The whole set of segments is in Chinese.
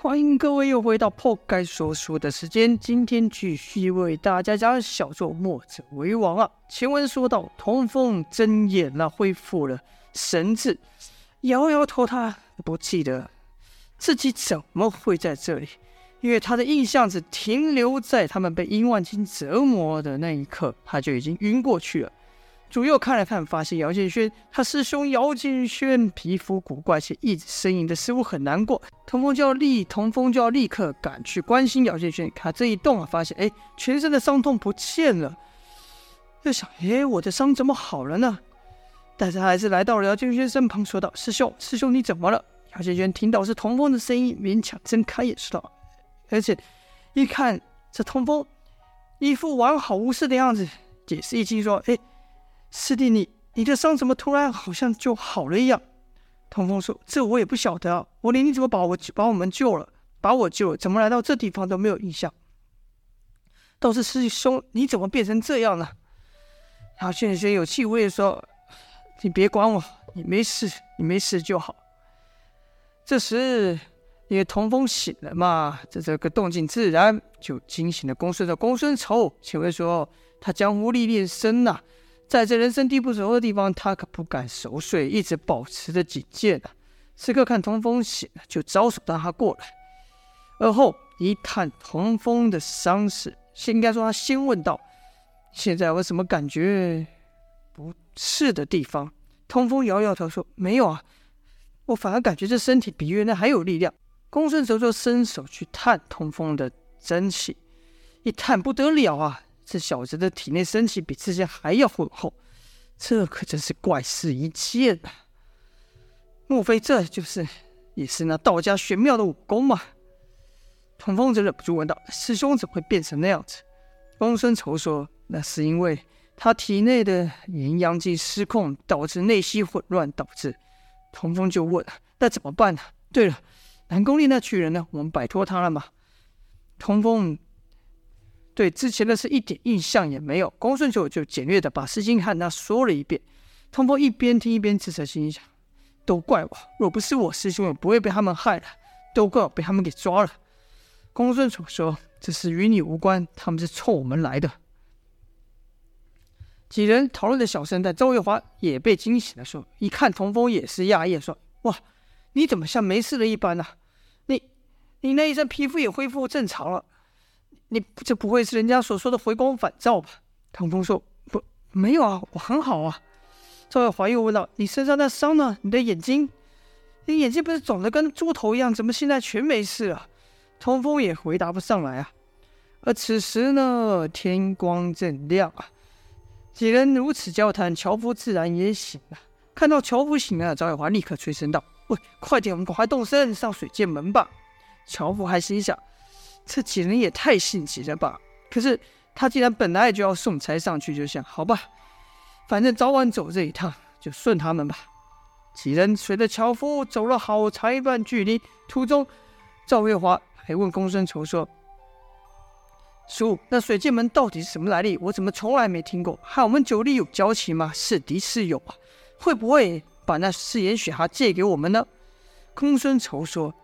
欢迎各位又回到破盖说书的时间，今天继续为大家讲小作墨者为王啊。前文说到，童风睁眼了，恢复了神智，摇摇头，他不记得自己怎么会在这里，因为他的印象只停留在他们被殷万金折磨的那一刻，他就已经晕过去了。左右看了看，发现姚建轩，他师兄姚建轩皮肤古怪且一直呻吟的，似乎很难过。童风就要立，童风就要立刻赶去关心姚建轩。他这一动啊，发现哎，全身的伤痛不见了。又想，哎，我的伤怎么好了呢？但是他还是来到了姚建轩身旁，说道：“师兄，师兄，你怎么了？”姚建轩听到是童风的声音，勉强睁开眼说道，而且一看这童风一副完好无事的样子，解释一惊说：“哎。”师弟你，你的伤怎么突然好像就好了一样？童风说：“这我也不晓得啊，我连你怎么把我把我们救了，把我救了，怎么来到这地方都没有印象。倒是师兄，你怎么变成这样了？”然后轩轩有气无力地说：“你别管我，你没事，你没事就好。”这时，因为童风醒了嘛，这这个动静自然就惊醒了公孙的公孙仇。请问说他江湖历练深呐、在这人生地不熟的地方，他可不敢熟睡，一直保持着警戒呢。此刻看童风醒了，就招手让他过来。而后一探童风的伤势，先应该说他先问道：“现在我什么感觉不适的地方？”童风摇摇头说：“没有啊，我反而感觉这身体比原来还有力量。”公孙仇就伸手去探童风的真气，一探不得了啊！这小子的体内生气比之前还要浑厚，这可真是怪事一件呐！莫非这就是也是那道家玄妙的武功吗？童风则忍不住问道：“师兄怎么会变成那样子？”公孙仇说：“那是因为他体内的阴阳气失控，导致内息混乱，导致。”童风就问：“那怎么办呢？”对了，南宫烈那群人呢？我们摆脱他了吗？童风。对之前的事一点印象也没有，公孙仇就简略的把事情和他说了一遍。童风一边听一边自责，心想：都怪我，若不是我师兄，也不会被他们害了。都怪我被他们给抓了。公孙楚说：“这事与你无关，他们是冲我们来的。”几人讨论的小声，但周月华也被惊醒了，说：“一看童风也是讶异，说：哇，你怎么像没事了一般呢、你，你那一身皮肤也恢复正常了。”你这不会是人家所说的回光返照吧？唐风说：“不，没有啊，我很好啊。”赵月华又问道：“你身上那伤呢？你的眼睛，你眼睛不是肿得跟猪头一样，怎么现在全没事了？”童风也回答不上来啊。而此时呢，天光正亮啊，几人如此交谈，樵夫自然也醒了。看到樵夫醒了，赵月华立刻催声道：“喂，快点，我们赶快动身上水剑门吧。”樵夫还心想。这几人也太性急了吧！可是他既然本来就要送差上去，就想好吧，反正早晚走这一趟，就顺他们吧。几人随着樵夫走了好长一段距离，途中赵月华还问公孙仇说：“叔，那水剑门到底是什么来历？我怎么从来没听过？和我们九黎有交情吗？是敌是友啊？会不会把那四眼雪蛤借给我们呢？”公孙仇说。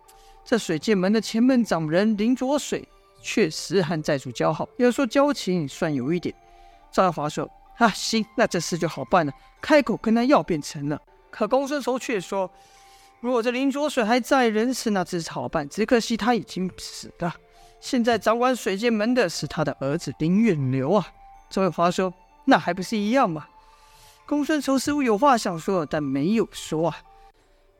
这水剑门的前门掌人林卓水确实和寨主交好，要说交情算有一点。赵月华说：“啊，行，那这事就好办了，开口跟他要便成了。”可公孙仇却说：“如果这林卓水还在人世，那自是好办，只可惜他已经死了。现在掌管水剑门的是他的儿子林远流啊。”赵月华说：“那还不是一样吗？”公孙仇似乎有话想说，但没有说啊。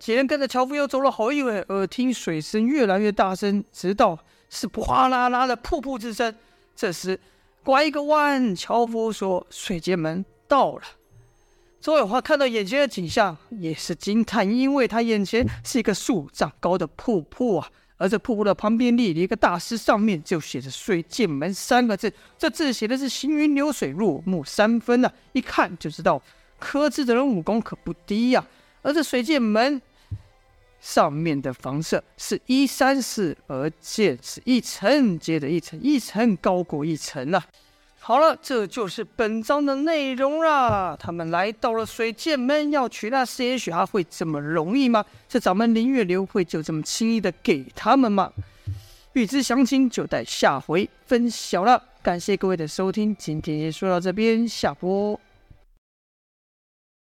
几人跟着樵夫又走了好一会，耳听水声越来越大声，直到是哗啦啦的瀑布之声。这时拐一个弯，樵夫说：“水剑门到了。”周有华看到眼前的景象，也是惊叹，因为他眼前是一个数丈高的瀑布啊，而这瀑布的旁边立了一个大石，上面就写着“水剑门”三个字。这字写的是行云流水，入木三分呐、啊，一看就知道刻字的人武功可不低呀、而这水剑门上面的房舍是依山势而建，是一层接着一层，一层高过一层呐、啊。好了，这就是本章的内容啦。他们来到了水剑门，要取那誓言雪，会这么容易吗？这掌门林月流会就这么轻易的给他们吗？欲知详情，就待下回分晓了。感谢各位的收听，今天也说到这边，下播。